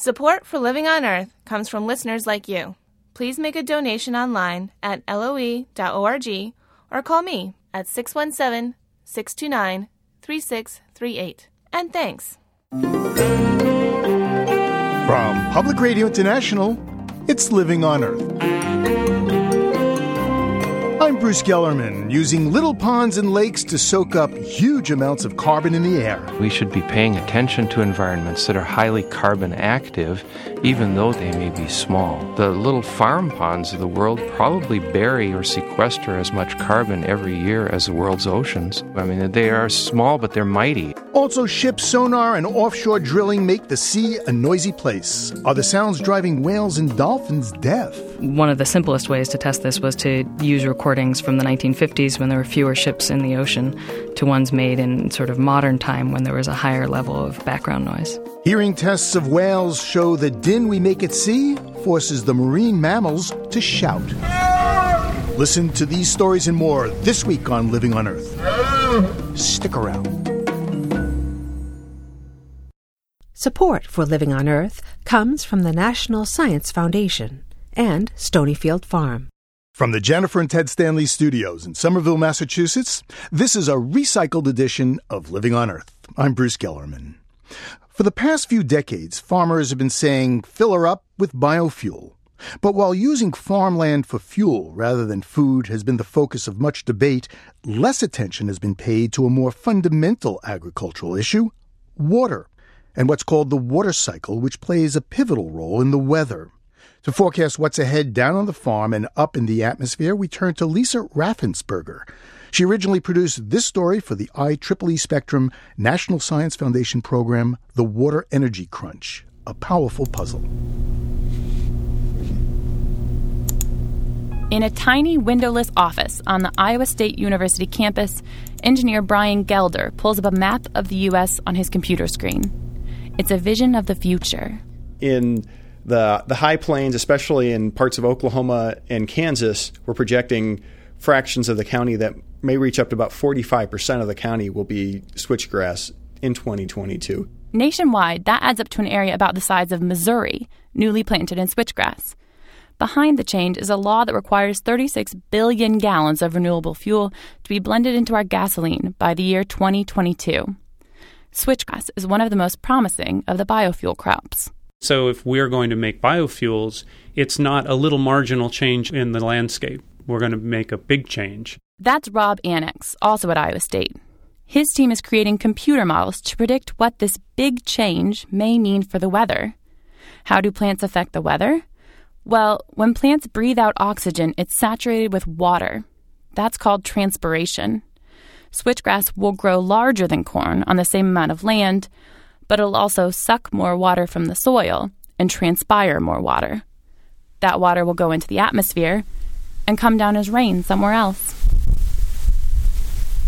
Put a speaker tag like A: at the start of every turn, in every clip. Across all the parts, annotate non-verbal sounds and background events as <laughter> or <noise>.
A: Support for Living on Earth comes from listeners like you. Please make a donation online at loe.org or call me at 617 629 3638. And thanks.
B: From Public Radio International, it's Living on Earth. I'm Bruce Gellerman, using little ponds and lakes to soak up huge amounts of carbon in the air.
C: We should be paying attention to environments that are highly carbon active, even though they may be small. The little farm ponds of the world probably bury or sequester as much carbon every year as the world's oceans. I mean, they are small, but they're mighty.
B: Also, ship sonar and offshore drilling make the sea a noisy place. Are the sounds driving whales and dolphins deaf?
D: One of the simplest ways to test this was to use recordings from the 1950s when there were fewer ships in the ocean to ones made in sort of modern time when there was a higher level of background noise.
B: Hearing tests of whales show the din we make at sea forces the marine mammals to shout. Listen to these stories and more this week on Living on Earth. Stick around.
E: Support for Living on Earth comes from the National Science Foundation and Stonyfield Farm.
B: From the Jennifer and Ted Stanley studios in Somerville, Massachusetts, this is a recycled edition of Living on Earth. I'm Bruce Gellerman. For the past few decades, farmers have been saying, fill her up with biofuel. But while using farmland for fuel rather than food has been the focus of much debate, less attention has been paid to a more fundamental agricultural issue water, and what's called the water cycle, which plays a pivotal role in the weather. To forecast what's ahead down on the farm and up in the atmosphere, we turn to Lisa Raffensperger. She originally produced this story for the IEEE Spectrum National Science Foundation program, The Water Energy Crunch, a powerful puzzle.
F: In a tiny windowless office on the Iowa State University campus, engineer Brian Gelder pulls up a map of the U.S. on his computer screen. It's a vision of the future.
G: In the, the high plains, especially in parts of Oklahoma and Kansas, we're projecting fractions of the county that may reach up to about 45% of the county will be switchgrass in 2022.
F: Nationwide, that adds up to an area about the size of Missouri, newly planted in switchgrass. Behind the change is a law that requires 36 billion gallons of renewable fuel to be blended into our gasoline by the year 2022. Switchgrass is one of the most promising of the biofuel crops.
H: So, if we're going to make biofuels, it's not a little marginal change in the landscape. We're going to make a big change.
F: That's Rob Anex, also at Iowa State. His team is creating computer models to predict what this big change may mean for the weather. How do plants affect the weather? Well, when plants breathe out oxygen, it's saturated with water. That's called transpiration. Switchgrass will grow larger than corn on the same amount of land, but it'll also suck more water from the soil and transpire more water. That water will go into the atmosphere and come down as rain somewhere else.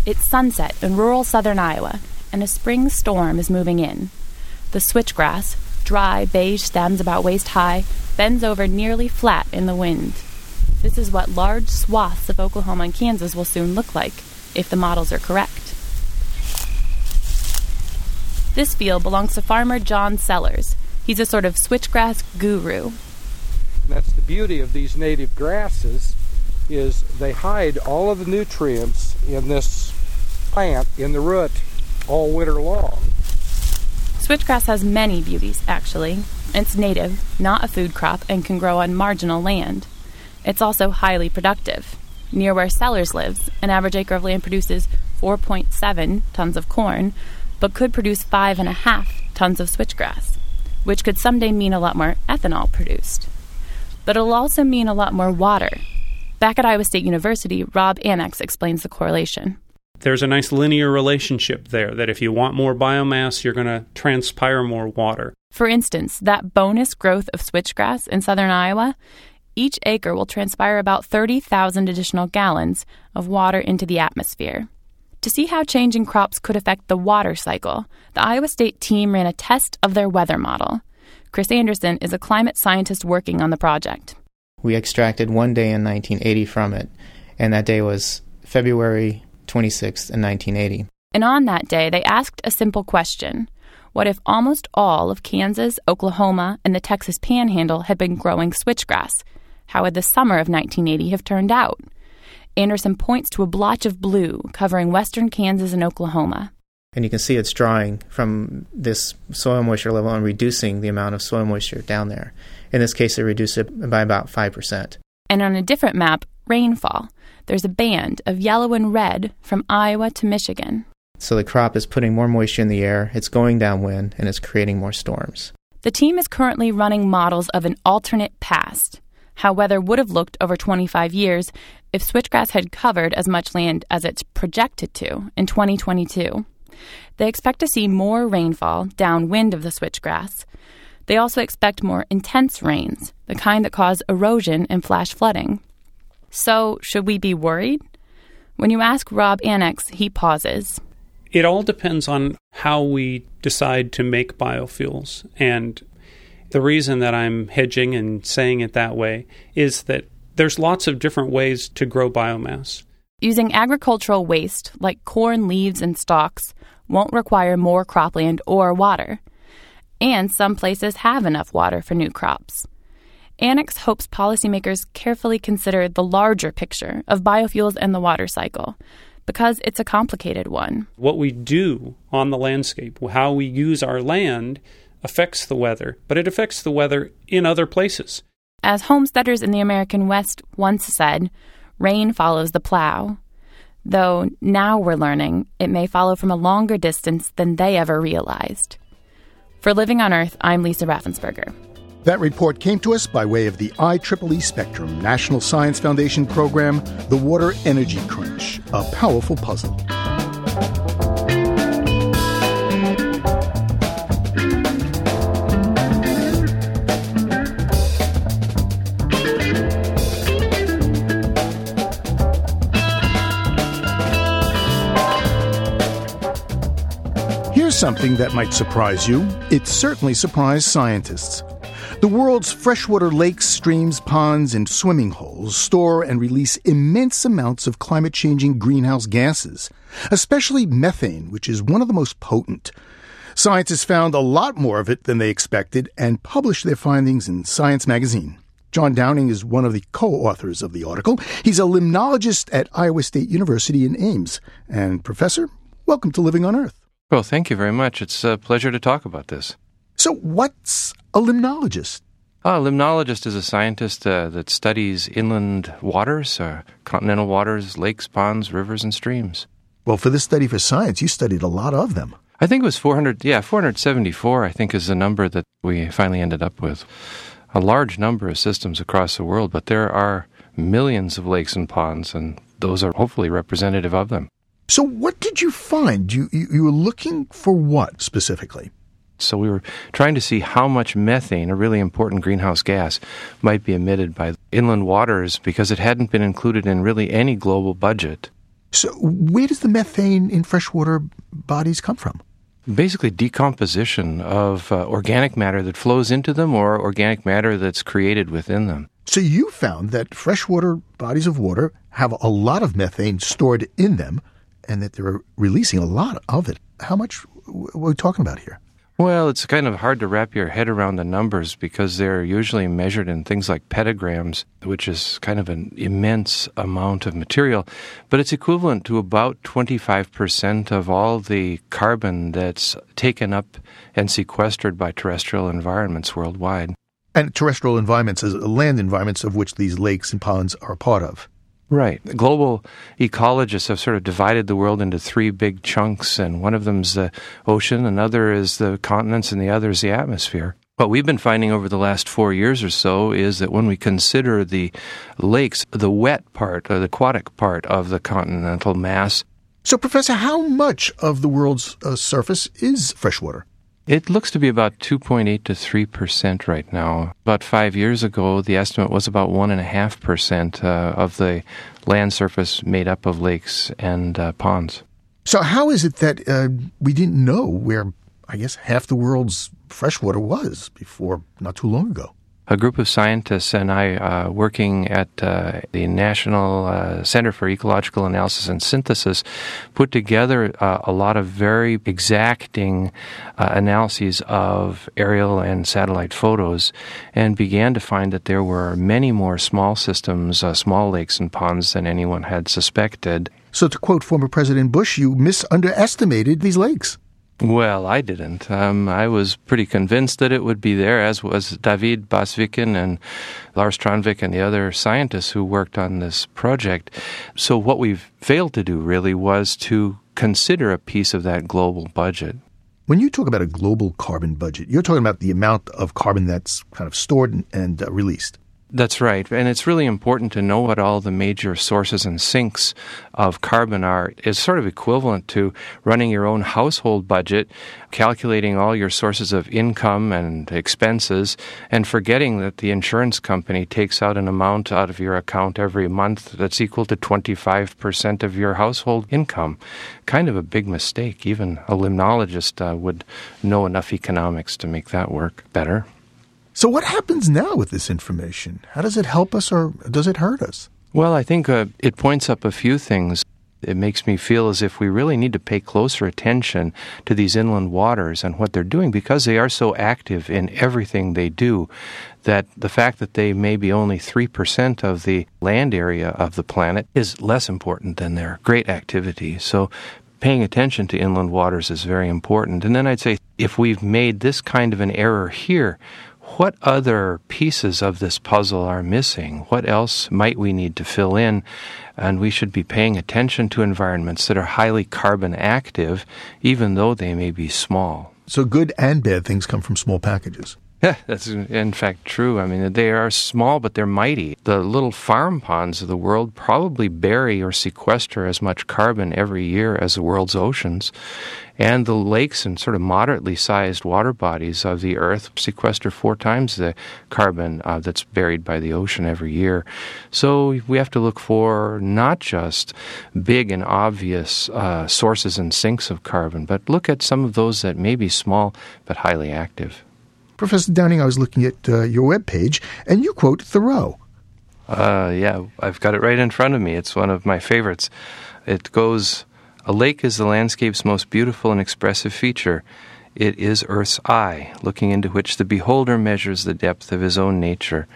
F: It's sunset in rural southern Iowa, and a spring storm is moving in. The switchgrass, dry beige stems about waist high, bends over nearly flat in the wind. This is what large swaths of Oklahoma and Kansas will soon look like, if the models are correct. This field belongs to farmer John Sellers. He's a sort of switchgrass guru.
I: That's the beauty of these native grasses is they hide all of the nutrients in this plant in the root all winter long.
F: Switchgrass has many beauties, actually. It's native, not a food crop, and can grow on marginal land. It's also highly productive. Near where Sellers lives, an average acre of land produces 4.7 tons of corn, but could produce 5.5 tons of switchgrass, which could someday mean a lot more ethanol produced. But it'll also mean a lot more water. Back at Iowa State University, Rob Anex explains the correlation
H: there's a nice linear relationship there that if you want more biomass, you're going to transpire more water.
F: For instance, that bonus growth of switchgrass in southern Iowa, each acre will transpire about 30,000 additional gallons of water into the atmosphere. To see how changing crops could affect the water cycle, the Iowa State team ran a test of their weather model. Chris Anderson is a climate scientist working on the project.
J: We extracted one day in 1980 from it, and that day was February 26th in 1980.
F: And on that day, they asked a simple question What if almost all of Kansas, Oklahoma, and the Texas panhandle had been growing switchgrass? How would the summer of 1980 have turned out? Anderson points to a blotch of blue covering western Kansas and Oklahoma.
J: And you can see it's drawing from this soil moisture level and reducing the amount of soil moisture down there. In this case, it reduced it by about 5%.
F: And on a different map, rainfall. There's a band of yellow and red from Iowa to Michigan.
J: So the crop is putting more moisture in the air, it's going downwind, and it's creating more storms.
F: The team is currently running models of an alternate past, how weather would have looked over 25 years if switchgrass had covered as much land as it's projected to in 2022. They expect to see more rainfall downwind of the switchgrass. They also expect more intense rains, the kind that cause erosion and flash flooding. So, should we be worried? When you ask Rob Anex, he pauses.
H: It all depends on how we decide to make biofuels. And the reason that I'm hedging and saying it that way is that there's lots of different ways to grow biomass.
F: Using agricultural waste, like corn leaves and stalks, won't require more cropland or water. And some places have enough water for new crops. Anex hopes policymakers carefully consider the larger picture of biofuels and the water cycle because it's a complicated one.
H: What we do on the landscape, how we use our land, affects the weather, but it affects the weather in other places.
F: As homesteaders in the American West once said, rain follows the plow. Though now we're learning it may follow from a longer distance than they ever realized. For Living on Earth, I'm Lisa Raffensperger.
B: That report came to us by way of the IEEE Spectrum National Science Foundation program, The Water Energy Crunch, a powerful puzzle. Something that might surprise you. It certainly surprised scientists. The world's freshwater lakes, streams, ponds, and swimming holes store and release immense amounts of climate changing greenhouse gases, especially methane, which is one of the most potent. Scientists found a lot more of it than they expected and published their findings in Science magazine. John Downing is one of the co-authors of the article. He's a limnologist at Iowa State University in Ames. And Professor, welcome to Living on Earth.
C: Well, thank you very much. It's a pleasure to talk about this.
B: So, what's a limnologist?
C: A limnologist is a scientist uh, that studies inland waters, uh, continental waters, lakes, ponds, rivers, and streams.
B: Well, for this study for science, you studied a lot of them.
C: I think it was 400, yeah, 474, I think is the number that we finally ended up with. A large number of systems across the world, but there are millions of lakes and ponds, and those are hopefully representative of them.
B: So, what did you find? You, you, you were looking for what specifically?
C: So we were trying to see how much methane, a really important greenhouse gas, might be emitted by inland waters because it hadn't been included in really any global budget.
B: So where does the methane in freshwater bodies come from?
C: Basically, decomposition of uh, organic matter that flows into them or organic matter that's created within them.
B: So you found that freshwater bodies of water have a lot of methane stored in them and that they're releasing a lot of it. How much are we talking about here?
C: Well, it's kind of hard to wrap your head around the numbers because they're usually measured in things like petagrams, which is kind of an immense amount of material. But it's equivalent to about 25% of all the carbon that's taken up and sequestered by terrestrial environments worldwide.
B: And terrestrial environments is land environments of which these lakes and ponds are a part of.
C: Right. Global ecologists have sort of divided the world into three big chunks, and one of them is the ocean, another is the continents, and the other is the atmosphere. What we've been finding over the last four years or so is that when we consider the lakes, the wet part, or the aquatic part of the continental mass.
B: So, Professor, how much of the world's uh, surface is freshwater?
C: It looks to be about 2.8 to 3 percent right now. About five years ago, the estimate was about 1.5 percent uh, of the land surface made up of lakes and uh, ponds.
B: So, how is it that uh, we didn't know where, I guess, half the world's freshwater was before not too long ago?
C: A group of scientists and I, uh, working at uh, the National uh, Center for Ecological Analysis and Synthesis, put together uh, a lot of very exacting uh, analyses of aerial and satellite photos and began to find that there were many more small systems, uh, small lakes and ponds than anyone had suspected.
B: So, to quote former President Bush, you misunderestimated these lakes.
C: Well, I didn't. Um, I was pretty convinced that it would be there, as was David Bastviken and Lars Tranvik and the other scientists who worked on this project. So, what we've failed to do really was to consider a piece of that global budget.
B: When you talk about a global carbon budget, you're talking about the amount of carbon that's kind of stored and, and uh, released.
C: That's right. And it's really important to know what all the major sources and sinks of carbon are. It's sort of equivalent to running your own household budget, calculating all your sources of income and expenses, and forgetting that the insurance company takes out an amount out of your account every month that's equal to 25% of your household income. Kind of a big mistake. Even a limnologist uh, would know enough economics to make that work better.
B: So, what happens now with this information? How does it help us or does it hurt us?
C: Well, I think uh, it points up a few things. It makes me feel as if we really need to pay closer attention to these inland waters and what they're doing because they are so active in everything they do that the fact that they may be only 3% of the land area of the planet is less important than their great activity. So paying attention to inland waters is very important. And then I'd say if we've made this kind of an error here, what other pieces of this puzzle are missing? What else might we need to fill in? And we should be paying attention to environments that are highly carbon active, even though they may be small.
B: So, good and bad things come from small packages. <laughs>
C: Yeah, that's in fact true. I mean, they are small, but they're mighty. The little farm ponds of the world probably bury or sequester as much carbon every year as the world's oceans. And the lakes and sort of moderately sized water bodies of the earth sequester four times the carbon uh, that's buried by the ocean every year. So we have to look for not just big and obvious uh, sources and sinks of carbon, but look at some of those that may be small but highly active.
B: Professor Downing, I was looking at uh, your web page, and you quote Thoreau.
C: Uh, yeah, I've got it right in front of me. It's one of my favorites. It goes A lake is the landscape's most beautiful and expressive feature. It is Earth's eye, looking into which the beholder measures the depth of his own nature.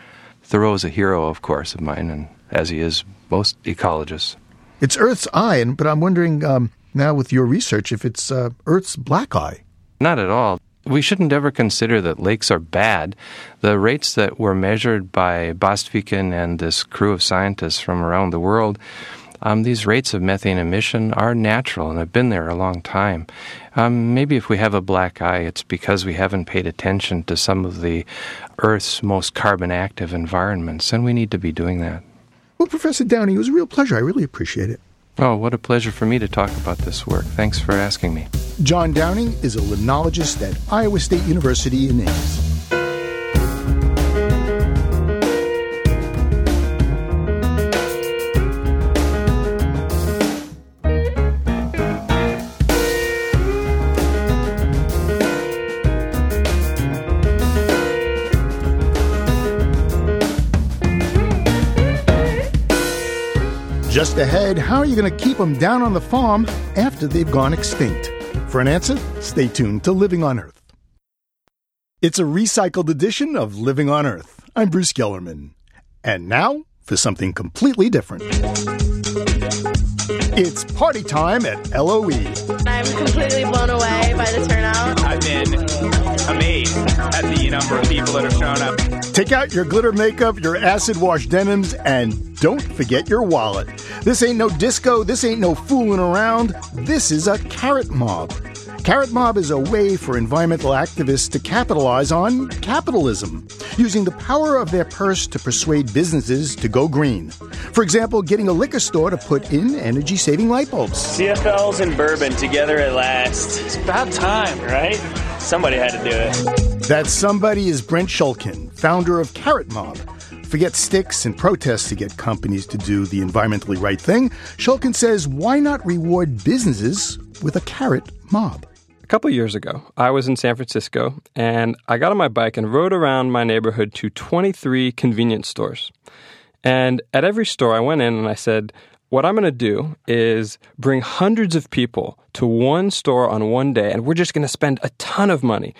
C: Thoreau is a hero, of course, of mine, and as he is most ecologists.
B: It's Earth's eye, and, but I'm wondering um, now with your research if it's uh, Earth's black eye.
C: Not at all. We shouldn't ever consider that lakes are bad. The rates that were measured by Bastviken and this crew of scientists from around the world, um, these rates of methane emission are natural and have been there a long time. Um, maybe if we have a black eye, it's because we haven't paid attention to some of the Earth's most carbon active environments, and we need to be doing that.
B: Well, Professor Downey, it was a real pleasure. I really appreciate it.
C: Oh, what a pleasure for me to talk about this work. Thanks for asking me.
B: John Downing is a limnologist at Iowa State University in Ames. Just ahead, how are you going to keep them down on the farm after they've gone extinct? For an answer, stay tuned to Living on Earth. It's a recycled edition of Living on Earth. I'm Bruce Gellerman. And now for something completely different. It's party time at LOE.
K: I'm completely blown away by the turnout.
L: I've been amazed at the number of people that have shown up.
B: Take out your glitter makeup, your acid wash denims, and don't forget your wallet. This ain't no disco, this ain't no fooling around. This is a carrot mob. Carrot Mob is a way for environmental activists to capitalize on capitalism, using the power of their purse to persuade businesses to go green. For example, getting a liquor store to put in energy saving light bulbs.
L: CFLs and bourbon together at last. It's about time, right? Somebody had to do it.
B: That somebody is Brent Schulkin, founder of Carrot Mob. Forget sticks and protests to get companies to do the environmentally right thing. Schulkin says, why not reward businesses with a carrot mob?
M: A couple years ago, I was in San Francisco and I got on my bike and rode around my neighborhood to 23 convenience stores. And at every store, I went in and I said, What I'm going to do is bring hundreds of people to one store on one day, and we're just going to spend a ton of money.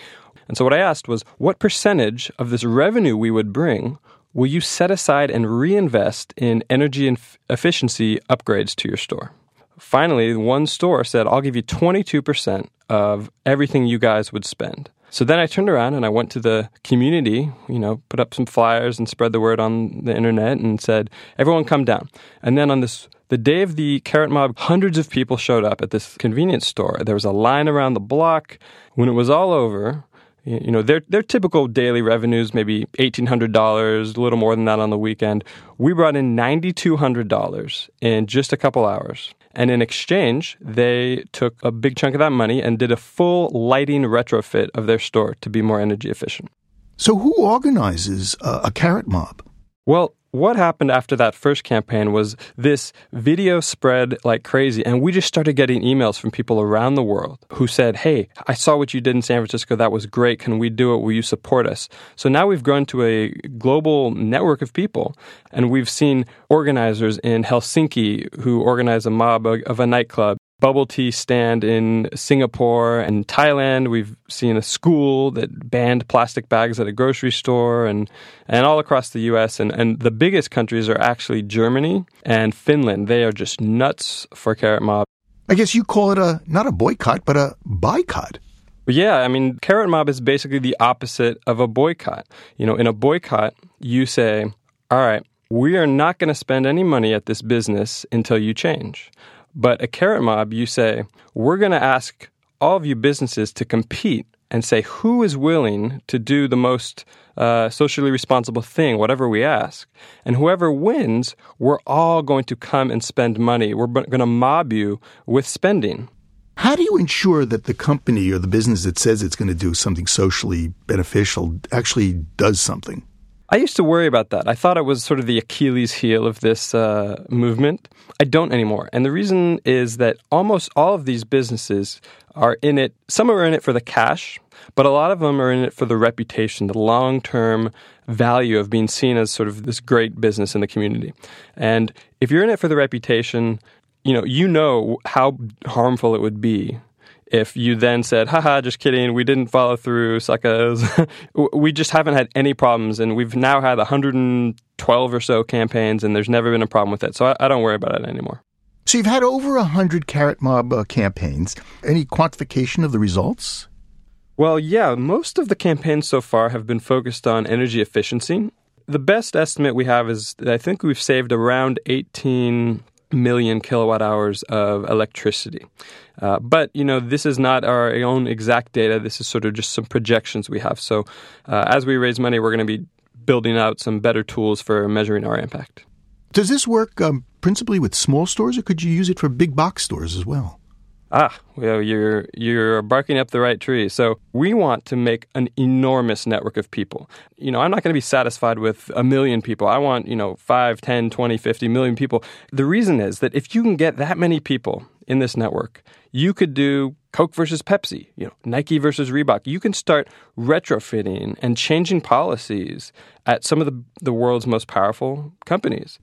M: And so what I asked was, What percentage of this revenue we would bring will you set aside and reinvest in energy and efficiency upgrades to your store? Finally, one store said, I'll give you 22% of everything you guys would spend. So then I turned around and I went to the community, you know, put up some flyers and spread the word on the internet and said, everyone come down. And then on this, the day of the Carrot Mob, hundreds of people showed up at this convenience store. There was a line around the block. When it was all over, you know their their typical daily revenues maybe eighteen hundred dollars, a little more than that on the weekend. We brought in ninety two hundred dollars in just a couple hours, and in exchange, they took a big chunk of that money and did a full lighting retrofit of their store to be more energy efficient.
B: So, who organizes a, a carrot mob?
M: Well, what happened after that first campaign was this video spread like crazy, and we just started getting emails from people around the world who said, Hey, I saw what you did in San Francisco. That was great. Can we do it? Will you support us? So now we've grown to a global network of people, and we've seen organizers in Helsinki who organize a mob of a nightclub bubble tea stand in Singapore and Thailand. We've seen a school that banned plastic bags at a grocery store and, and all across the US. And, and the biggest countries are actually Germany and Finland. They are just nuts for Carrot Mob.
B: I guess you call it a not a boycott, but a buycott.
M: Yeah, I mean, Carrot Mob is basically the opposite of a boycott. You know, in a boycott, you say, all right, we are not going to spend any money at this business until you change. But a carrot mob, you say, we're going to ask all of you businesses to compete and say who is willing to do the most uh, socially responsible thing, whatever we ask. And whoever wins, we're all going to come and spend money. We're going to mob you with spending.
B: How do you ensure that the company or the business that says it's going to do something socially beneficial actually does something?
M: I used to worry about that. I thought it was sort of the Achilles heel of this uh, movement. I don't anymore. And the reason is that almost all of these businesses are in it, some are in it for the cash, but a lot of them are in it for the reputation, the long term value of being seen as sort of this great business in the community. And if you're in it for the reputation, you know, you know how harmful it would be if you then said, haha, just kidding, we didn't follow through, suckers. <laughs> we just haven't had any problems. And we've now had 112 or so campaigns, and there's never been a problem with it. So I, I don't worry about it anymore.
B: So you've had over 100 Carrot Mob uh, campaigns. Any quantification of the results?
M: Well, yeah, most of the campaigns so far have been focused on energy efficiency. The best estimate we have is that I think we've saved around 18 million kilowatt hours of electricity. Uh, but you know, this is not our own exact data. This is sort of just some projections we have. So, uh, as we raise money, we're going to be building out some better tools for measuring our impact.
B: Does this work um, principally with small stores, or could you use it for big box stores as well?
M: Ah, well, you're you're barking up the right tree. So we want to make an enormous network of people. You know, I'm not going to be satisfied with a million people. I want, you know, 5, 10, 20, 50 million people. The reason is that if you can get that many people in this network, you could do Coke versus Pepsi, you know, Nike versus Reebok. You can start retrofitting and changing policies at some of the, the world's most powerful companies.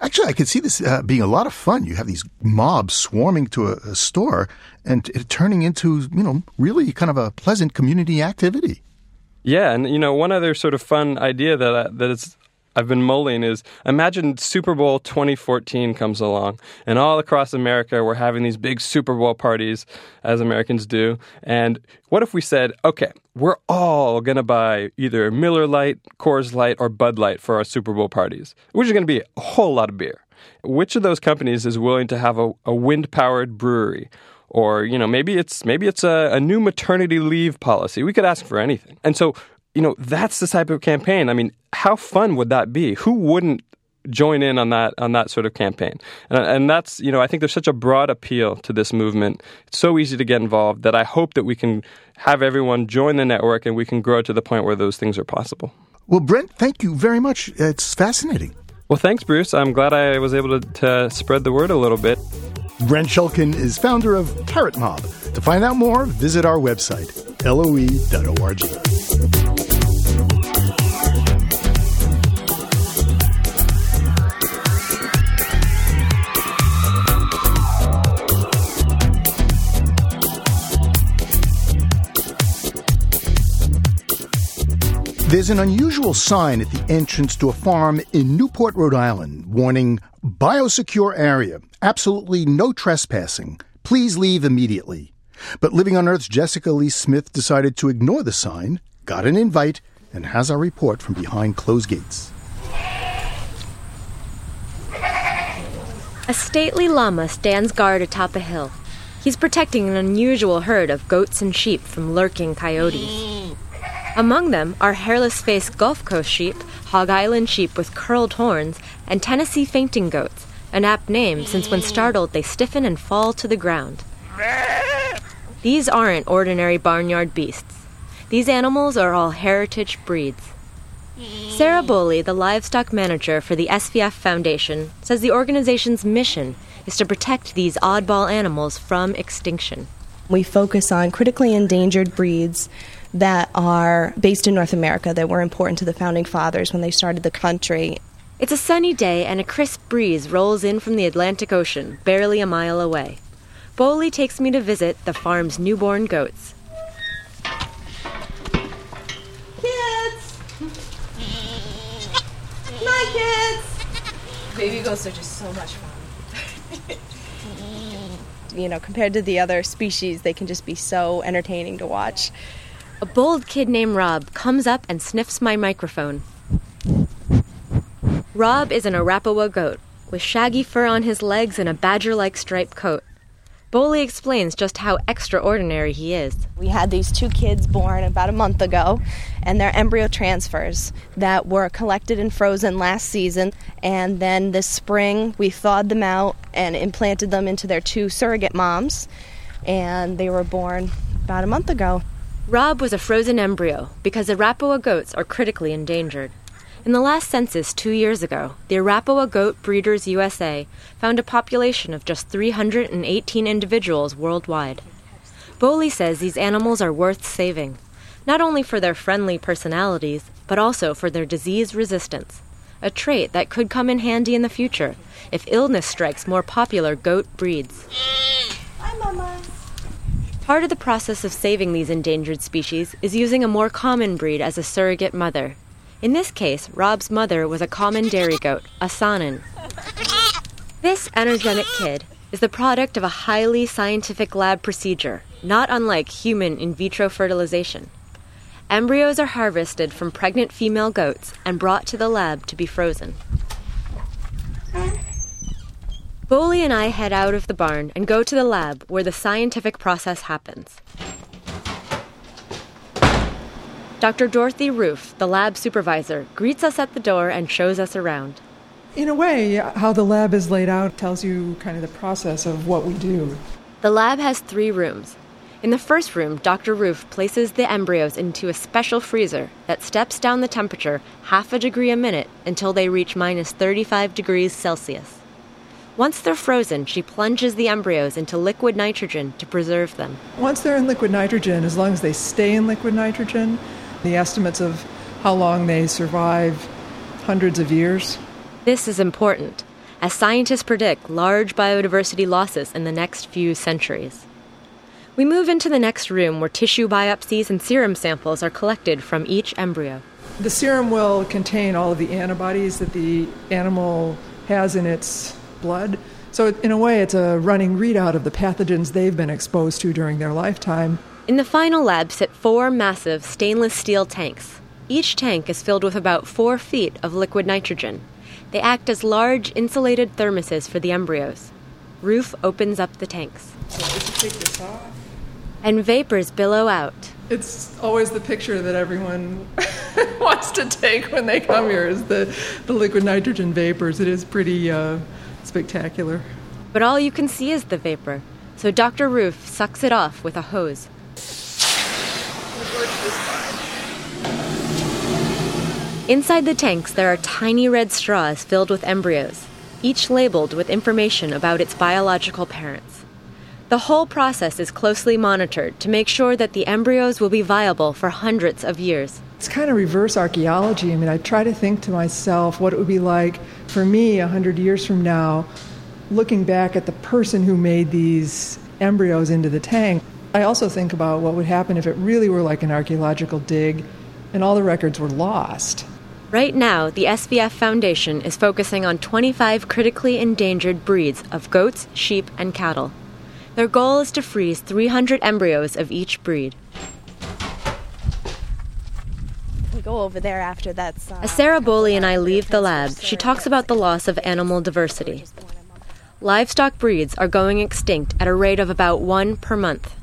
B: Actually, I could see this uh, being a lot of fun. You have these mobs swarming to a, a store and it turning into, you know, really kind of a pleasant community activity.
M: Yeah, and you know, one other sort of fun idea that I, that it's I've been mulling is imagine Super Bowl 2014 comes along, and all across America we're having these big Super Bowl parties, as Americans do. And what if we said, okay, we're all going to buy either Miller Lite, Coors Light, or Bud Light for our Super Bowl parties, which is going to be a whole lot of beer. Which of those companies is willing to have a, a wind powered brewery? Or, you know, maybe it's maybe it's a, a new maternity leave policy. We could ask for anything. And so you know, that's the type of campaign. I mean, how fun would that be? Who wouldn't join in on that on that sort of campaign? And, and that's you know, I think there's such a broad appeal to this movement. It's so easy to get involved that I hope that we can have everyone join the network and we can grow to the point where those things are possible.
B: Well, Brent, thank you very much. It's fascinating.
M: Well, thanks, Bruce. I'm glad I was able to, to spread the word a little bit.
B: Brent Schulkin is founder of Carrot Mob To find out more, visit our website, loe.org. There's an unusual sign at the entrance to a farm in Newport, Rhode Island, warning biosecure area, absolutely no trespassing. Please leave immediately. But Living on Earth's Jessica Lee Smith decided to ignore the sign, got an invite, and has our report from behind closed gates.
N: A stately llama stands guard atop a hill. He's protecting an unusual herd of goats and sheep from lurking coyotes. Among them are hairless faced Gulf Coast sheep, Hog Island sheep with curled horns, and Tennessee fainting goats, an apt name since when startled they stiffen and fall to the ground. These aren't ordinary barnyard beasts. These animals are all heritage breeds. Sarah Boley, the livestock manager for the SVF Foundation, says the organization's mission is to protect these oddball animals from extinction.
O: We focus on critically endangered breeds that are based in North America that were important to the founding fathers when they started the country.
N: It's a sunny day and a crisp breeze rolls in from the Atlantic Ocean, barely a mile away. Boley takes me to visit the farm's newborn goats.
O: Kids! My kids! Baby goats are just so much fun. <laughs> you know, compared to the other species, they can just be so entertaining to watch.
N: A bold kid named Rob comes up and sniffs my microphone. Rob is an Arapawa goat, with shaggy fur on his legs and a badger like striped coat. Boley explains just how extraordinary he is.
O: We had these two kids born about a month ago, and they're embryo transfers that were collected and frozen last season. And then this spring, we thawed them out and implanted them into their two surrogate moms, and they were born about a month ago.
N: Rob was a frozen embryo because Arapawa goats are critically endangered. In the last census two years ago, the Arapawa Goat Breeders USA found a population of just 318 individuals worldwide. Boley says these animals are worth saving, not only for their friendly personalities, but also for their disease resistance, a trait that could come in handy in the future if illness strikes more popular goat breeds.
O: Hi, Mama.
N: Part of the process of saving these endangered species is using a more common breed as a surrogate mother. In this case, Rob's mother was a common dairy goat, a Saanen. This energetic kid is the product of a highly scientific lab procedure, not unlike human in vitro fertilization. Embryos are harvested from pregnant female goats and brought to the lab to be frozen. Boley and I head out of the barn and go to the lab where the scientific process happens. Dr. Dorothy Roof, the lab supervisor, greets us at the door and shows us around.
P: In a way, how the lab is laid out tells you kind of the process of what we do.
N: The lab has three rooms. In the first room, Dr. Roof places the embryos into a special freezer that steps down the temperature half a degree a minute until they reach minus 35 degrees Celsius. Once they're frozen, she plunges the embryos into liquid nitrogen to preserve them.
P: Once they're in liquid nitrogen, as long as they stay in liquid nitrogen, the estimates of how long they survive hundreds of years.
N: This is important, as scientists predict large biodiversity losses in the next few centuries. We move into the next room where tissue biopsies and serum samples are collected from each embryo.
P: The serum will contain all of the antibodies that the animal has in its blood. So, in a way, it's a running readout of the pathogens they've been exposed to during their lifetime.
N: In the final lab sit four massive stainless steel tanks. Each tank is filled with about four feet of liquid nitrogen. They act as large insulated thermoses for the embryos. Roof opens up the tanks.
P: So just take this off.
N: And vapors billow out.
P: It's always the picture that everyone <laughs> wants to take when they come here is the, the liquid nitrogen vapors. It is pretty uh, spectacular.
N: But all you can see is the vapor, so Dr. Roof sucks it off with a hose. Inside the tanks, there are tiny red straws filled with embryos, each labeled with information about its biological parents. The whole process is closely monitored to make sure that the embryos will be viable for hundreds of years.
P: It's kind of reverse archaeology. I mean, I try to think to myself what it would be like for me 100 years from now, looking back at the person who made these embryos into the tank. I also think about what would happen if it really were like an archaeological dig and all the records were lost.
N: Right now, the SVF Foundation is focusing on 25 critically endangered breeds of goats, sheep, and cattle. Their goal is to freeze 300 embryos of each breed.
O: We go over there after that's. Uh,
N: As Sarah Boley and I leave the lab, she talks about the loss of animal diversity. Livestock breeds are going extinct at a rate of about one per month.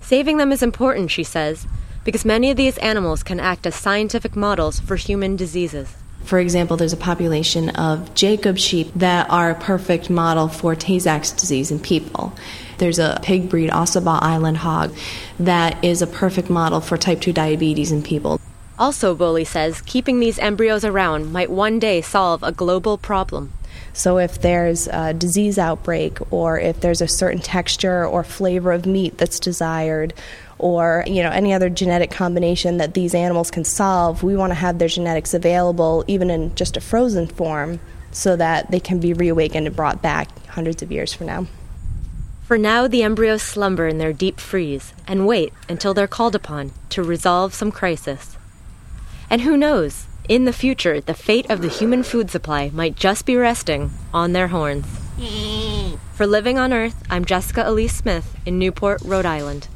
N: Saving them is important, she says, because many of these animals can act as scientific models for human diseases.
Q: For example, there's a population of Jacob sheep that are a perfect model for Tay Sachs disease in people. There's a pig breed, Ossabaw Island hog, that is a perfect model for type 2 diabetes in people.
N: Also, Boley says keeping these embryos around might one day solve a global problem.
O: So, if there's a disease outbreak, or if there's a certain texture or flavor of meat that's desired, or you know any other genetic combination that these animals can solve, we want to have their genetics available, even in just a frozen form, so that they can be reawakened and brought back hundreds of years from now.
N: For now, the embryos slumber in their deep freeze and wait until they're called upon to resolve some crisis. And who knows? In the future, the fate of the human food supply might just be resting on their horns. <laughs> For Living on Earth, I'm Jessica Elise Smith in Newport, Rhode Island.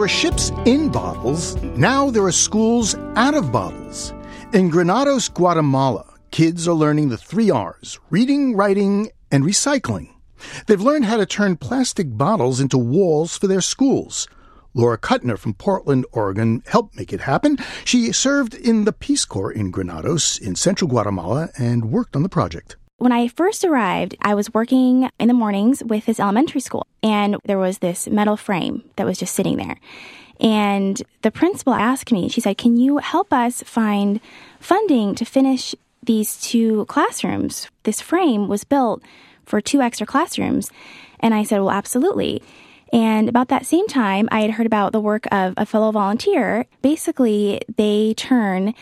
B: There are ships in bottles. Now there are schools out of bottles. In Granados, Guatemala, kids are learning the three R's reading, writing, and recycling. They've learned how to turn plastic bottles into walls for their schools. Laura Kutner from Portland, Oregon, helped make it happen. She served in the Peace Corps in Granados in central Guatemala and worked on the project.
R: When I first arrived, I was working in the mornings with this elementary school, and there was this metal frame that was just sitting there. And the principal asked me, she said, Can you help us find funding to finish these two classrooms? This frame was built for two extra classrooms. And I said, Well, absolutely. And about that same time, I had heard about the work of a fellow volunteer. Basically, they turn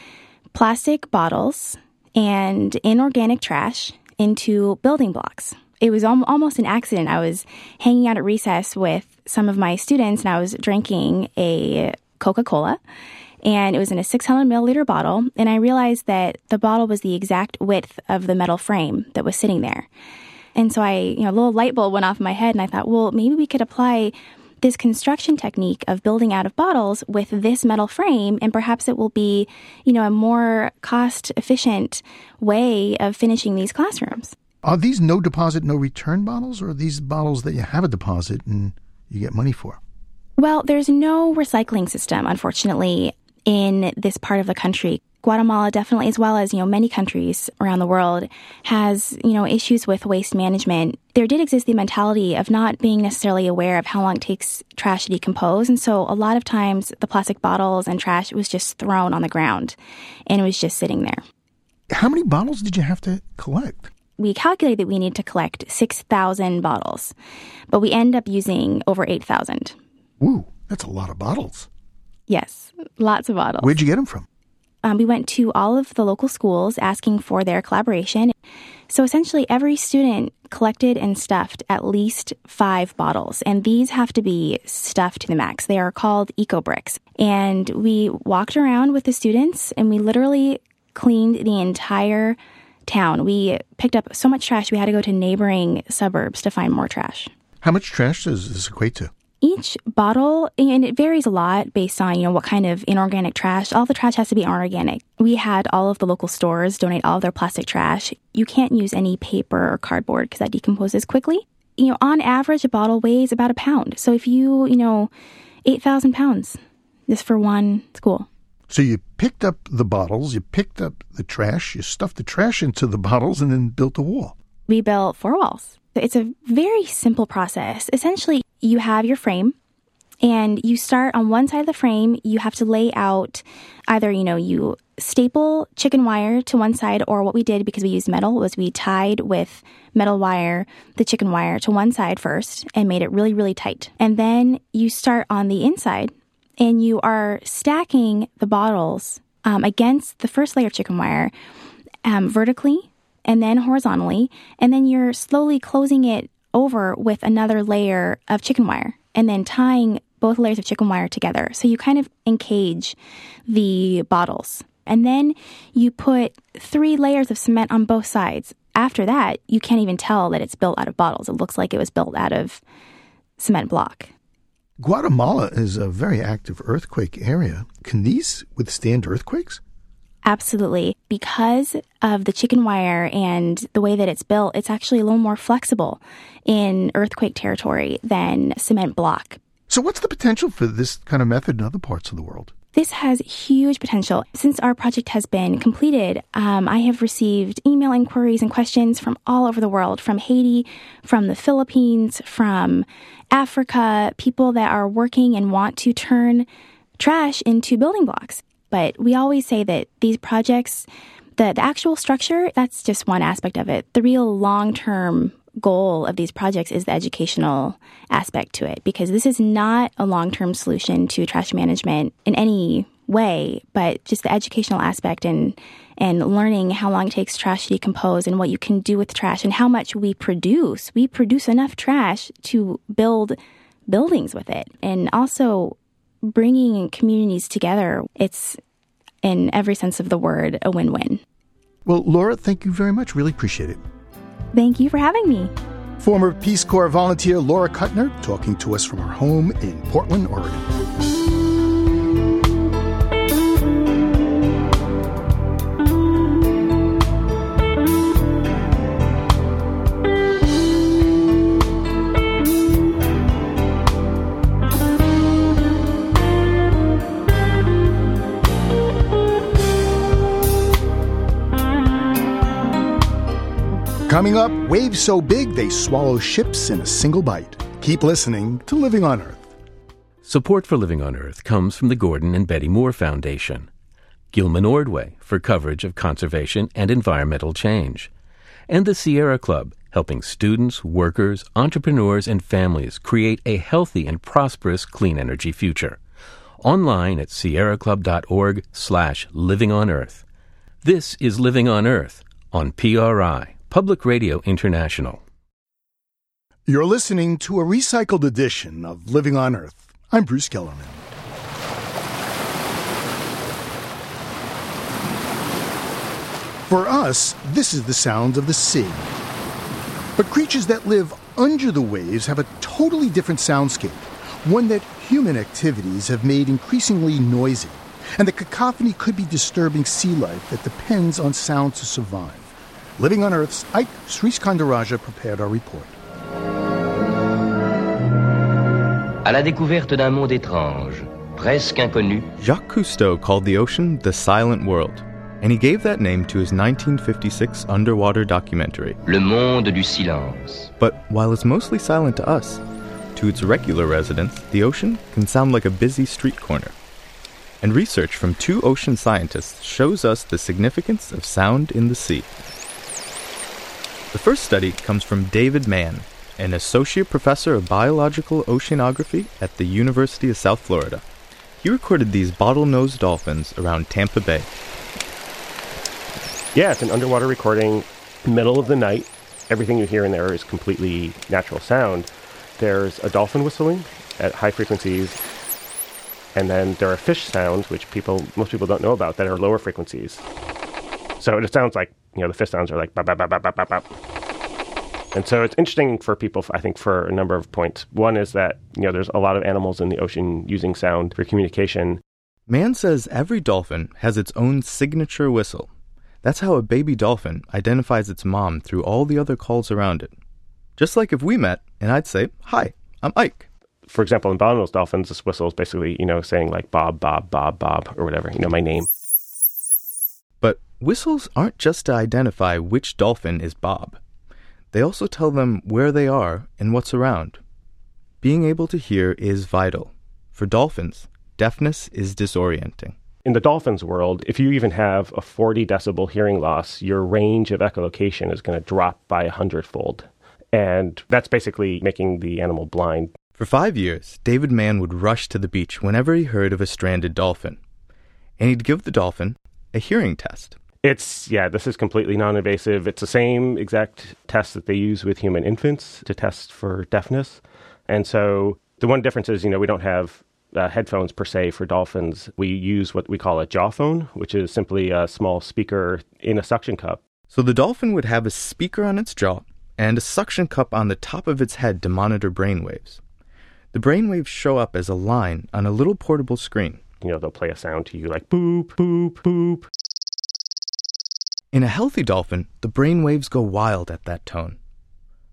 R: plastic bottles and inorganic trash into building blocks. It was al- almost an accident. I was hanging out at recess with some of my students and I was drinking a Coca Cola and it was in a 600 milliliter bottle. And I realized that the bottle was the exact width of the metal frame that was sitting there. And so I, you know, a little light bulb went off in my head and I thought, well, maybe we could apply this construction technique of building out of bottles with this metal frame and perhaps it will be you know a more cost efficient way of finishing these classrooms
B: Are these no deposit, no return bottles, or are these bottles that you have a deposit and you get money for?
R: well there's no recycling system unfortunately in this part of the country Guatemala definitely as well as you know many countries around the world has you know issues with waste management there did exist the mentality of not being necessarily aware of how long it takes trash to decompose and so a lot of times the plastic bottles and trash was just thrown on the ground and it was just sitting there
B: How many bottles did you have to collect?
R: we calculated that we need to collect 6,000 bottles, but we end up using over 8,000.
B: Woo, that's a lot of bottles.
R: Yes, lots of bottles.
B: Where'd you get them from?
R: Um, we went to all of the local schools asking for their collaboration. So essentially, every student collected and stuffed at least five bottles, and these have to be stuffed to the max. They are called eco bricks. And we walked around with the students and we literally cleaned the entire town. We picked up so much trash, we had to go to neighboring suburbs to find more trash.
B: How much trash does this equate to?
R: Each bottle, and it varies a lot based on, you know, what kind of inorganic trash. All the trash has to be organic. We had all of the local stores donate all of their plastic trash. You can't use any paper or cardboard because that decomposes quickly. You know, on average, a bottle weighs about a pound. So if you, you know, 8,000 pounds just for one school.
B: So you picked up the bottles, you picked up the trash, you stuffed the trash into the bottles, and then built a wall.
R: We built four walls. It's a very simple process. Essentially, you have your frame and you start on one side of the frame. You have to lay out either, you know, you staple chicken wire to one side, or what we did because we used metal was we tied with metal wire the chicken wire to one side first and made it really, really tight. And then you start on the inside and you are stacking the bottles um, against the first layer of chicken wire um, vertically and then horizontally. And then you're slowly closing it over with another layer of chicken wire and then tying both layers of chicken wire together. So you kind of encage the bottles. And then you put three layers of cement on both sides. After that, you can't even tell that it's built out of bottles. It looks like it was built out of cement block.
B: Guatemala is a very active earthquake area. Can these withstand earthquakes?
R: Absolutely. Because of the chicken wire and the way that it's built, it's actually a little more flexible in earthquake territory than cement block.
B: So, what's the potential for this kind of method in other parts of the world?
R: This has huge potential. Since our project has been completed, um, I have received email inquiries and questions from all over the world from Haiti, from the Philippines, from Africa, people that are working and want to turn trash into building blocks. But we always say that these projects, the, the actual structure, that's just one aspect of it. The real long term goal of these projects is the educational aspect to it because this is not a long term solution to trash management in any way, but just the educational aspect and and learning how long it takes trash to decompose and what you can do with trash and how much we produce. We produce enough trash to build buildings with it. And also bringing communities together. It's in every sense of the word a win-win.
B: Well, Laura, thank you very much. Really appreciate it.
R: Thank you for having me.
B: Former Peace Corps volunteer Laura Kutner talking to us from her home in Portland, Oregon. Coming up, waves so big they swallow ships in a single bite. Keep listening to Living on Earth.
S: Support for Living on Earth comes from the Gordon and Betty Moore Foundation, Gilman Ordway for coverage of conservation and environmental change, and the Sierra Club, helping students, workers, entrepreneurs, and families create a healthy and prosperous clean energy future. Online at sierraclub.org slash living on earth. This is Living on Earth on PRI. Public Radio International.
B: You're listening to a recycled edition of Living on Earth. I'm Bruce Gellerman. For us, this is the sound of the sea. But creatures that live under the waves have a totally different soundscape, one that human activities have made increasingly noisy. And the cacophony could be disturbing sea life that depends on sound to survive. Living on Earth's Ike Sriskandarajah prepared our report.
T: À la découverte d'un monde étrange, presque inconnu.
U: Jacques Cousteau called the ocean the silent world, and he gave that name to his 1956 underwater documentary.
T: Le monde du silence.
U: But while it's mostly silent to us, to its regular residents, the ocean can sound like a busy street corner. And research from two ocean scientists shows us the significance of sound in the sea. The first study comes from David Mann, an associate professor of biological oceanography at the University of South Florida. He recorded these bottlenose dolphins around Tampa Bay.
V: Yeah, it's an underwater recording, middle of the night. Everything you hear in there is completely natural sound. There's a dolphin whistling at high frequencies, and then there are fish sounds, which people most people don't know about, that are lower frequencies. So it sounds like you know the fish sounds are like bop, bop, bop, bop, bop, bop. And so it's interesting for people, I think, for a number of points. One is that you know there's a lot of animals in the ocean using sound for communication.
U: Mann says every dolphin has its own signature whistle. That's how a baby dolphin identifies its mom through all the other calls around it. Just like if we met and I'd say, "Hi, I'm Ike."
V: For example, in bottlenose dolphins, this whistle is basically, you know, saying like Bob, Bob, Bob, Bob, or whatever, you know, my name.
U: Whistles aren't just to identify which dolphin is Bob. They also tell them where they are and what's around. Being able to hear is vital. For dolphins, deafness is disorienting.
V: In the dolphins world, if you even have a 40 decibel hearing loss, your range of echolocation is going to drop by a hundredfold. And that's basically making the animal blind.
U: For five years, David Mann would rush to the beach whenever he heard of a stranded dolphin. And he'd give the dolphin a hearing test.
V: It's, yeah, this is completely non invasive. It's the same exact test that they use with human infants to test for deafness. And so the one difference is, you know, we don't have uh, headphones per se for dolphins. We use what we call a jaw phone, which is simply a small speaker in a suction cup.
U: So the dolphin would have a speaker on its jaw and a suction cup on the top of its head to monitor brainwaves. The brainwaves show up as a line on a little portable screen.
V: You know, they'll play a sound to you like boop, boop, boop.
U: In a healthy dolphin, the brain waves go wild at that tone.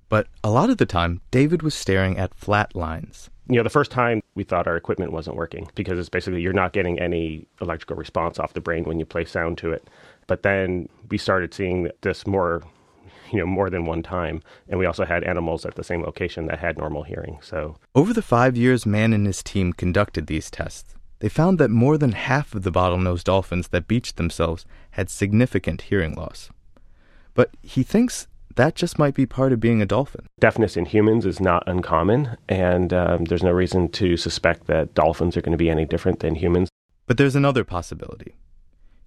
U: But a lot of the time, David was staring at flat lines.
V: You know, the first time we thought our equipment wasn't working because it's basically you're not getting any electrical response off the brain when you play sound to it. But then we started seeing this more, you know, more than one time. And we also had animals at the same location that had normal hearing. So
U: over the five years Mann and his team conducted these tests, they found that more than half of the bottlenose dolphins that beached themselves had significant hearing loss. But he thinks that just might be part of being a dolphin.
V: Deafness in humans is not uncommon, and um, there's no reason to suspect that dolphins are going to be any different than humans.
U: But there's another possibility.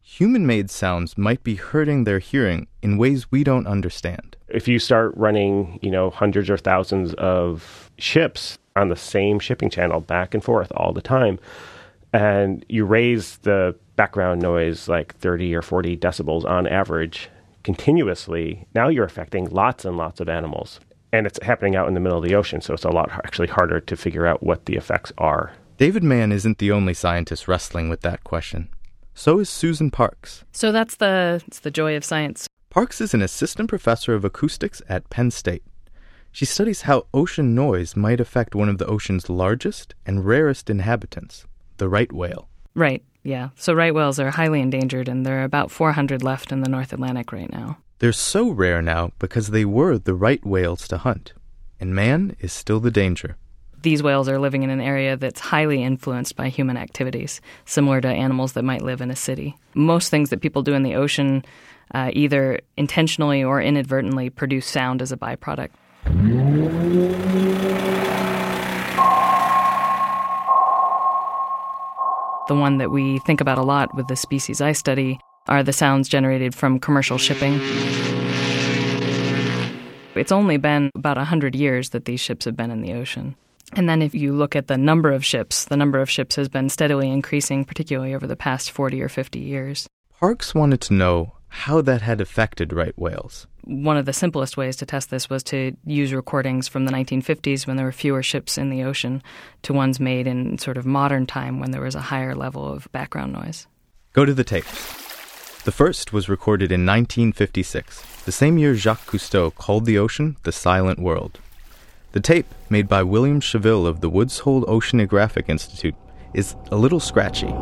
U: Human made sounds might be hurting their hearing in ways we don't understand.
V: If you start running, you know, hundreds or thousands of ships on the same shipping channel back and forth all the time, and you raise the background noise like 30 or 40 decibels on average continuously, now you're affecting lots and lots of animals. And it's happening out in the middle of the ocean, so it's a lot actually harder to figure out what the effects are.
U: David Mann isn't the only scientist wrestling with that question. So is Susan Parks.
W: So that's the it's the joy of science.
U: Parks is an assistant professor of acoustics at Penn State. She studies how ocean noise might affect one of the ocean's largest and rarest inhabitants, the right whale.
W: Right, yeah. So right whales are highly endangered, and there are about 400 left in the North Atlantic right now.
U: They're so rare now because they were the right whales to hunt, and man is still the danger.
W: These whales are living in an area that's highly influenced by human activities, similar to animals that might live in a city. Most things that people do in the ocean uh, either intentionally or inadvertently produce sound as a byproduct. The one that we think about a lot with the species I study are the sounds generated from commercial shipping. It's only been about 100 years that these ships have been in the ocean. And then if you look at the number of ships, the number of ships has been steadily increasing, particularly over the past 40 or 50 years.
U: Parks wanted to know how that had affected right whales.
W: One of the simplest ways to test this was to use recordings from the 1950s when there were fewer ships in the ocean to ones made in sort of modern time when there was a higher level of background noise.
U: Go to the tapes. The first was recorded in 1956, the same year Jacques Cousteau called the ocean the silent world. The tape, made by William Schevill of the Woods Hole Oceanographic Institute, is a little scratchy.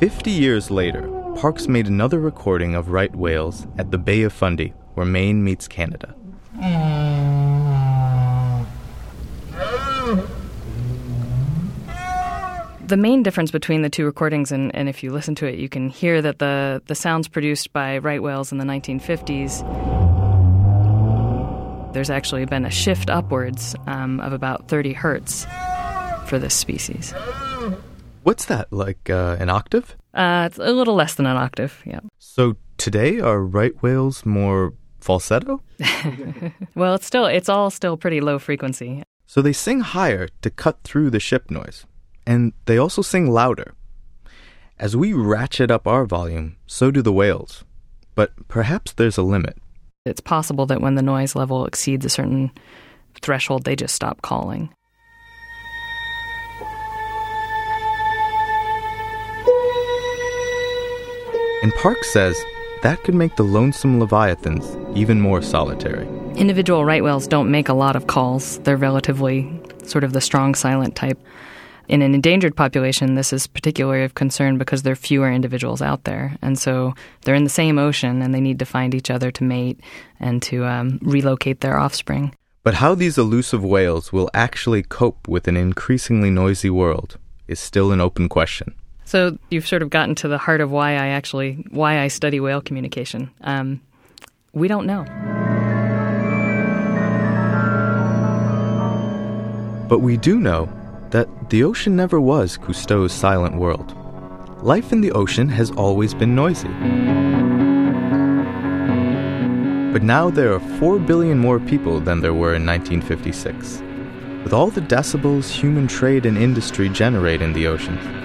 U: Fifty years later, Parks made another recording of right whales at the Bay of Fundy, where Maine meets Canada.
W: The main difference between the two recordings, and, and if you listen to it, you can hear that the, the sounds produced by right whales in the 1950s, there's actually been a shift upwards um, of about 30 hertz for this species.
U: What's that, like uh, an octave?
W: Uh, it's a little less than an octave, yeah.
U: So today, are right whales more falsetto? <laughs>
W: well, it's still it's all still pretty low frequency.
U: So they sing higher to cut through the ship noise, and they also sing louder. As we ratchet up our volume, so do the whales. But perhaps there's a limit.
W: It's possible that when the noise level exceeds a certain threshold, they just stop calling.
U: And Parks says that could make the lonesome leviathans even more solitary.
W: Individual right whales don't make a lot of calls. They're relatively sort of the strong silent type. In an endangered population, this is particularly of concern because there are fewer individuals out there. And so they're in the same ocean and they need to find each other to mate and to um, relocate their offspring.
U: But how these elusive whales will actually cope with an increasingly noisy world is still an open question.
W: So you've sort of gotten to the heart of why I actually why I study whale communication. Um, we don't know.
U: But we do know that the ocean never was Cousteau's silent world. Life in the ocean has always been noisy. But now there are 4 billion more people than there were in 1956. With all the decibels human trade and industry generate in the oceans,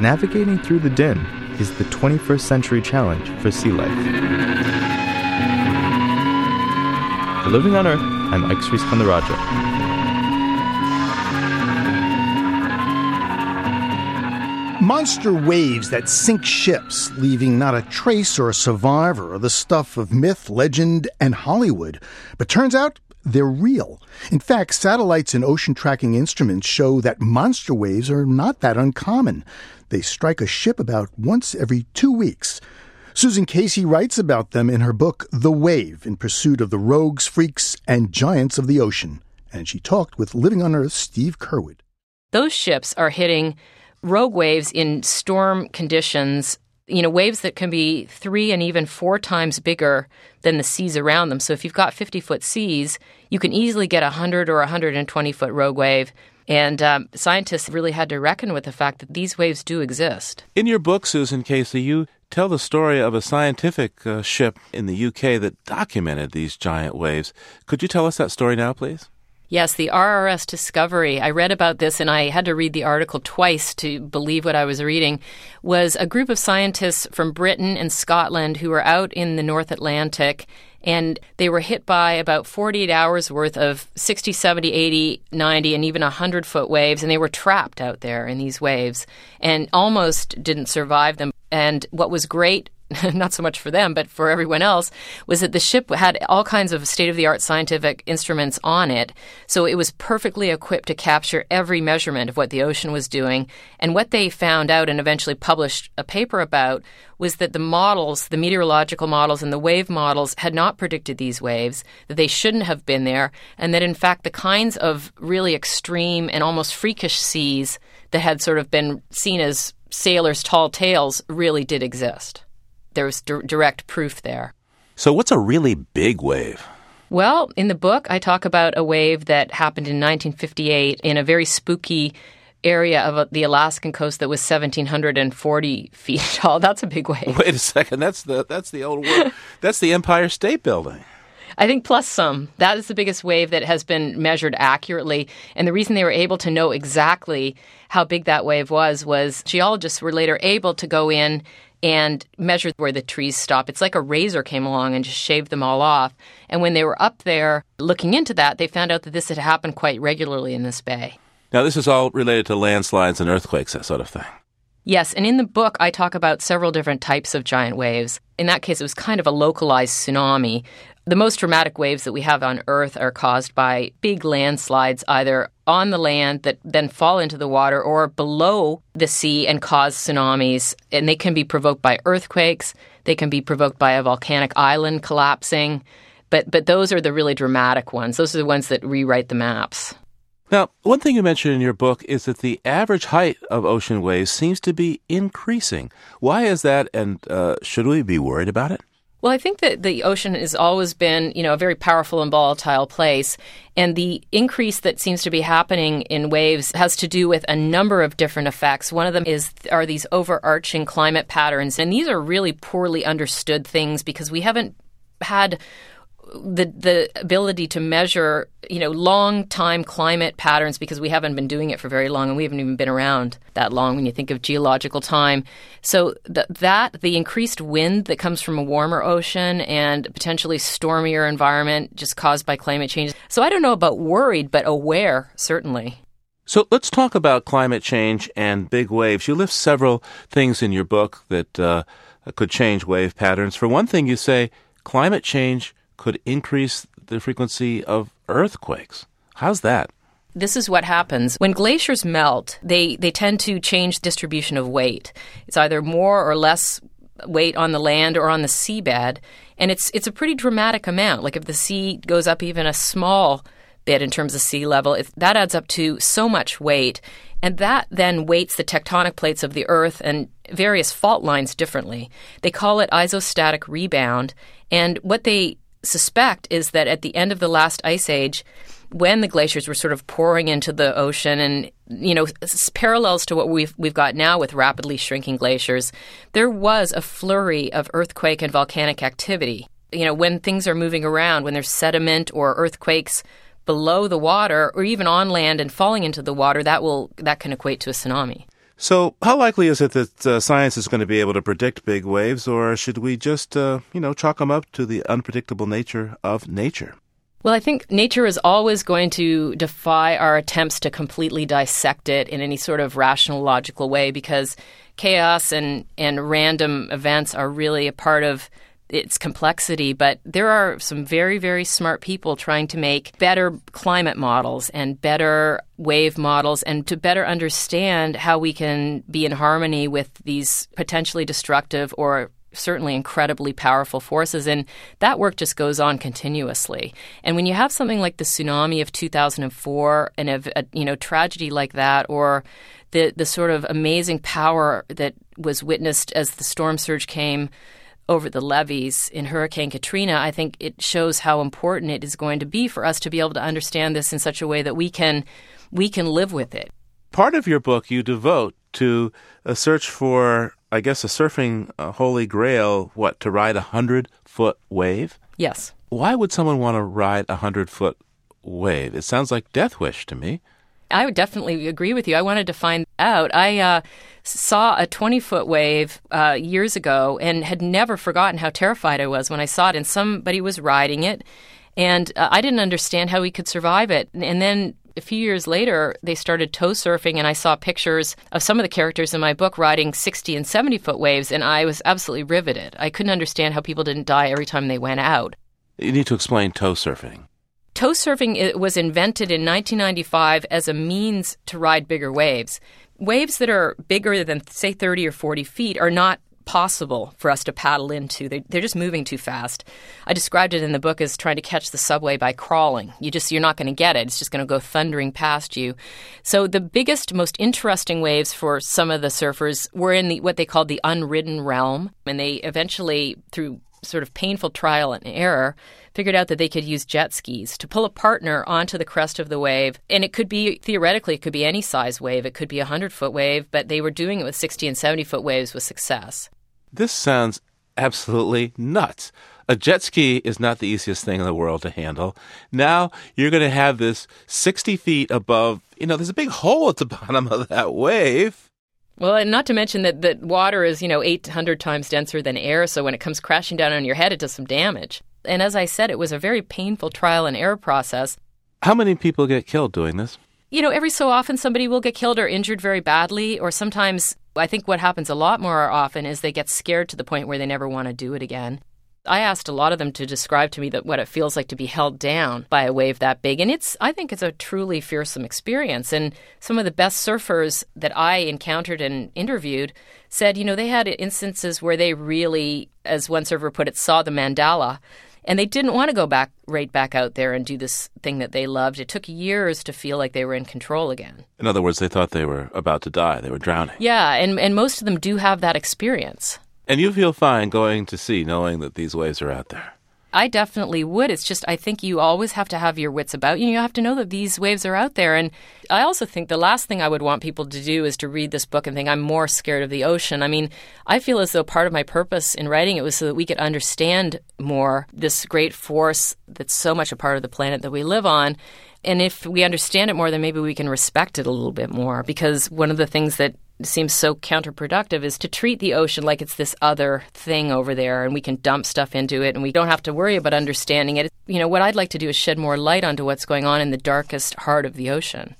U: navigating through the din is the 21st century challenge for sea life. For Living on Earth, I'm Ike Skandaraja.
B: Monster waves that sink ships, leaving not a trace or a survivor, are the stuff of myth, legend, and Hollywood. But turns out they're real. In fact, satellites and ocean tracking instruments show that monster waves are not that uncommon. They strike a ship about once every two weeks. Susan Casey writes about them in her book, The Wave In Pursuit of the Rogues, Freaks, and Giants of the Ocean. And she talked with Living on Earth Steve Curwood.
X: Those ships are hitting rogue waves in storm conditions, you know, waves that can be three and even four times bigger than the seas around them. So if you've got 50 foot seas, you can easily get a 100 or 120 foot rogue wave. And um, scientists really had to reckon with the fact that these waves do exist.
Y: In your book, Susan Casey, you tell the story of a scientific uh, ship in the UK that documented these giant waves. Could you tell us that story now, please?
X: Yes, the RRS Discovery. I read about this and I had to read the article twice to believe what I was reading. Was a group of scientists from Britain and Scotland who were out in the North Atlantic and they were hit by about 48 hours worth of 60, 70, 80, 90, and even 100 foot waves, and they were trapped out there in these waves and almost didn't survive them. And what was great <laughs> not so much for them, but for everyone else, was that the ship had all kinds of state of the art scientific instruments on it. So it was perfectly equipped to capture every measurement of what the ocean was doing. And what they found out and eventually published a paper about was that the models, the meteorological models and the wave models, had not predicted these waves, that they shouldn't have been there, and that in fact the kinds of really extreme and almost freakish seas that had sort of been seen as sailors' tall tales really did exist there was d- direct proof there.
Y: So, what's a really big wave?
X: Well, in the book, I talk about a wave that happened in 1958 in a very spooky area of uh, the Alaskan coast that was 1,740 feet <laughs> tall. That's a big wave.
Y: Wait a second. That's the that's the old world. <laughs> that's the Empire State Building.
X: I think plus some. That is the biggest wave that has been measured accurately. And the reason they were able to know exactly how big that wave was was geologists were later able to go in and measured where the trees stop. It's like a razor came along and just shaved them all off. And when they were up there looking into that, they found out that this had happened quite regularly in this bay.
Y: Now, this is all related to landslides and earthquakes, that sort of thing.
X: Yes, and in the book, I talk about several different types of giant waves. In that case, it was kind of a localized tsunami. The most dramatic waves that we have on Earth are caused by big landslides, either on the land that then fall into the water or below the sea and cause tsunamis. And they can be provoked by earthquakes, they can be provoked by a volcanic island collapsing. But, but those are the really dramatic ones. Those are the ones that rewrite the maps.
Y: Now, one thing you mentioned in your book is that the average height of ocean waves seems to be increasing. Why is that, and uh, should we be worried about it?
X: Well, I think that the ocean has always been, you know, a very powerful and volatile place, and the increase that seems to be happening in waves has to do with a number of different effects. One of them is are these overarching climate patterns, and these are really poorly understood things because we haven't had the the ability to measure, you know, long time climate patterns because we haven't been doing it for very long and we haven't even been around that long when you think of geological time. So th- that the increased wind that comes from a warmer ocean and potentially stormier environment just caused by climate change. So I don't know about worried, but aware certainly.
Y: So let's talk about climate change and big waves. You list several things in your book that uh, could change wave patterns. For one thing, you say climate change could increase the frequency of earthquakes. How's that?
X: This is what happens when glaciers melt. They they tend to change distribution of weight. It's either more or less weight on the land or on the seabed, and it's it's a pretty dramatic amount. Like if the sea goes up even a small bit in terms of sea level, that adds up to so much weight, and that then weights the tectonic plates of the Earth and various fault lines differently. They call it isostatic rebound, and what they suspect is that at the end of the last ice age when the glaciers were sort of pouring into the ocean and you know parallels to what we've we've got now with rapidly shrinking glaciers there was a flurry of earthquake and volcanic activity. You know when things are moving around when there's sediment or earthquakes below the water or even on land and falling into the water that will that can equate to a tsunami
Y: so, how likely is it that uh, science is going to be able to predict big waves, or should we just, uh, you know, chalk them up to the unpredictable nature of nature?
X: Well, I think nature is always going to defy our attempts to completely dissect it in any sort of rational, logical way because chaos and, and random events are really a part of its complexity. But there are some very, very smart people trying to make better climate models and better wave models and to better understand how we can be in harmony with these potentially destructive or certainly incredibly powerful forces and that work just goes on continuously and when you have something like the tsunami of 2004 and a, a uh, you know tragedy like that or the the sort of amazing power that was witnessed as the storm surge came over the levees in Hurricane Katrina, I think it shows how important it is going to be for us to be able to understand this in such a way that we can we can live with it.
Y: Part of your book you devote to a search for I guess, a surfing uh, holy grail, what, to ride a 100 foot wave?
X: Yes.
Y: Why would someone want to ride a 100 foot wave? It sounds like Death Wish to me.
X: I would definitely agree with you. I wanted to find out. I uh, saw a 20 foot wave uh, years ago and had never forgotten how terrified I was when I saw it, and somebody was riding it. And uh, I didn't understand how he could survive it. And then a few years later, they started tow surfing, and I saw pictures of some of the characters in my book riding 60 and 70 foot waves, and I was absolutely riveted. I couldn't understand how people didn't die every time they went out.
Y: You need to explain tow surfing.
X: Tow surfing was invented in 1995 as a means to ride bigger waves. Waves that are bigger than, say, 30 or 40 feet are not possible for us to paddle into. They, are just moving too fast. I described it in the book as trying to catch the subway by crawling. You just you're not going to get it. It's just going to go thundering past you. So the biggest, most interesting waves for some of the surfers were in the what they called the unridden realm, and they eventually through sort of painful trial and error figured out that they could use jet skis to pull a partner onto the crest of the wave. And it could be, theoretically, it could be any size wave. It could be a 100 foot wave, but they were doing it with 60 and 70 foot waves with success.
Y: This sounds absolutely nuts. A jet ski is not the easiest thing in the world to handle. Now you're going to have this 60 feet above, you know, there's a big hole at the <laughs> bottom of that wave.
X: Well, and not to mention that, that water is, you know, 800 times denser than air, so when it comes crashing down on your head, it does some damage. And as I said, it was a very painful trial and error process.
Y: How many people get killed doing this?
X: You know, every so often somebody will get killed or injured very badly, or sometimes I think what happens a lot more often is they get scared to the point where they never want to do it again. I asked a lot of them to describe to me that what it feels like to be held down by a wave that big and it's I think it's a truly fearsome experience and some of the best surfers that I encountered and interviewed said you know they had instances where they really as one surfer put it saw the mandala and they didn't want to go back right back out there and do this thing that they loved. It took years to feel like they were in control again.
Y: In other words, they thought they were about to die. They were drowning.
X: Yeah, and, and most of them do have that experience.
Y: And you feel fine going to sea knowing that these waves are out there.
X: I definitely would. It's just I think you always have to have your wits about you. You have to know that these waves are out there. And I also think the last thing I would want people to do is to read this book and think I'm more scared of the ocean. I mean, I feel as though part of my purpose in writing it was so that we could understand more this great force that's so much a part of the planet that we live on. And if we understand it more, then maybe we can respect it a little bit more. Because one of the things that seems so counterproductive is to treat the ocean like it's this other thing over there and we can dump stuff into it and we don't have to worry about understanding it. You know, what I'd like to do is shed more light onto what's going on in the darkest heart of the ocean.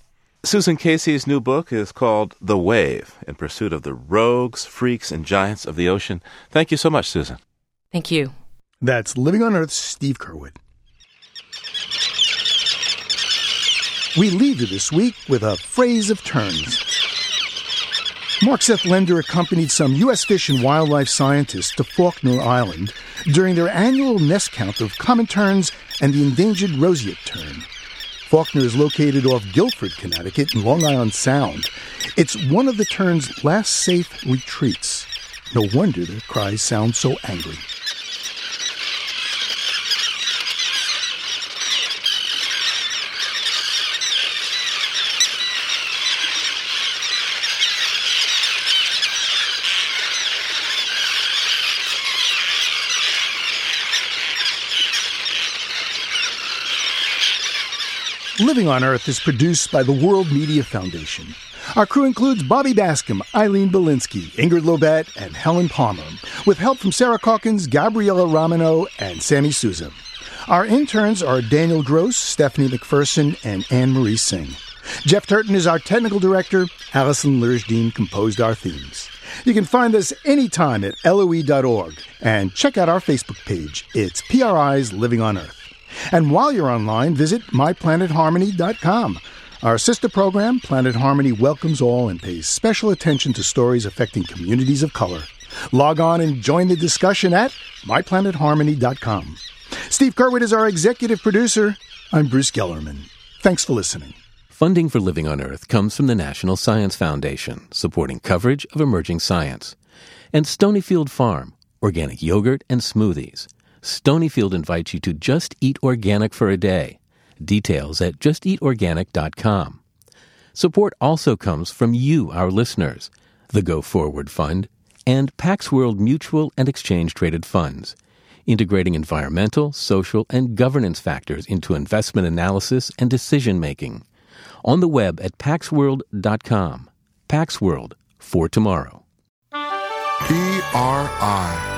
Y: Susan Casey's new book is called The Wave In Pursuit of the Rogues, Freaks, and Giants of the Ocean. Thank you so much, Susan.
X: Thank you.
B: That's Living on Earth's Steve Curwood. We leave you this week with a phrase of terns. Mark Seth Lender accompanied some U.S. fish and wildlife scientists to Faulkner Island during their annual nest count of common terns and the endangered roseate tern. Faulkner is located off Guilford, Connecticut, in Long Island Sound. It's one of the tern's last safe retreats. No wonder their cries sound so angry. Living on Earth is produced by the World Media Foundation. Our crew includes Bobby Bascom, Eileen Bolinsky, Ingrid Lobet, and Helen Palmer, with help from Sarah Calkins, Gabriella Romano, and Sammy Souza. Our interns are Daniel Gross, Stephanie McPherson, and Anne Marie Singh. Jeff Turton is our technical director. Allison Lirish Dean composed our themes. You can find us anytime at loe.org and check out our Facebook page. It's PRI's Living on Earth. And while you're online, visit myplanetharmony.com. Our sister program, Planet Harmony, welcomes all and pays special attention to stories affecting communities of color. Log on and join the discussion at myplanetharmony.com. Steve Curwood is our executive producer. I'm Bruce Gellerman. Thanks for listening.
S: Funding for Living on Earth comes from the National Science Foundation, supporting coverage of emerging science, and Stonyfield Farm, organic yogurt and smoothies. Stonyfield invites you to just eat organic for a day. Details at justeatorganic.com. Support also comes from you, our listeners, the Go Forward Fund, and Pax World Mutual and Exchange Traded Funds, integrating environmental, social, and governance factors into investment analysis and decision making. On the web at paxworld.com. Pax World for tomorrow.
Z: PRI,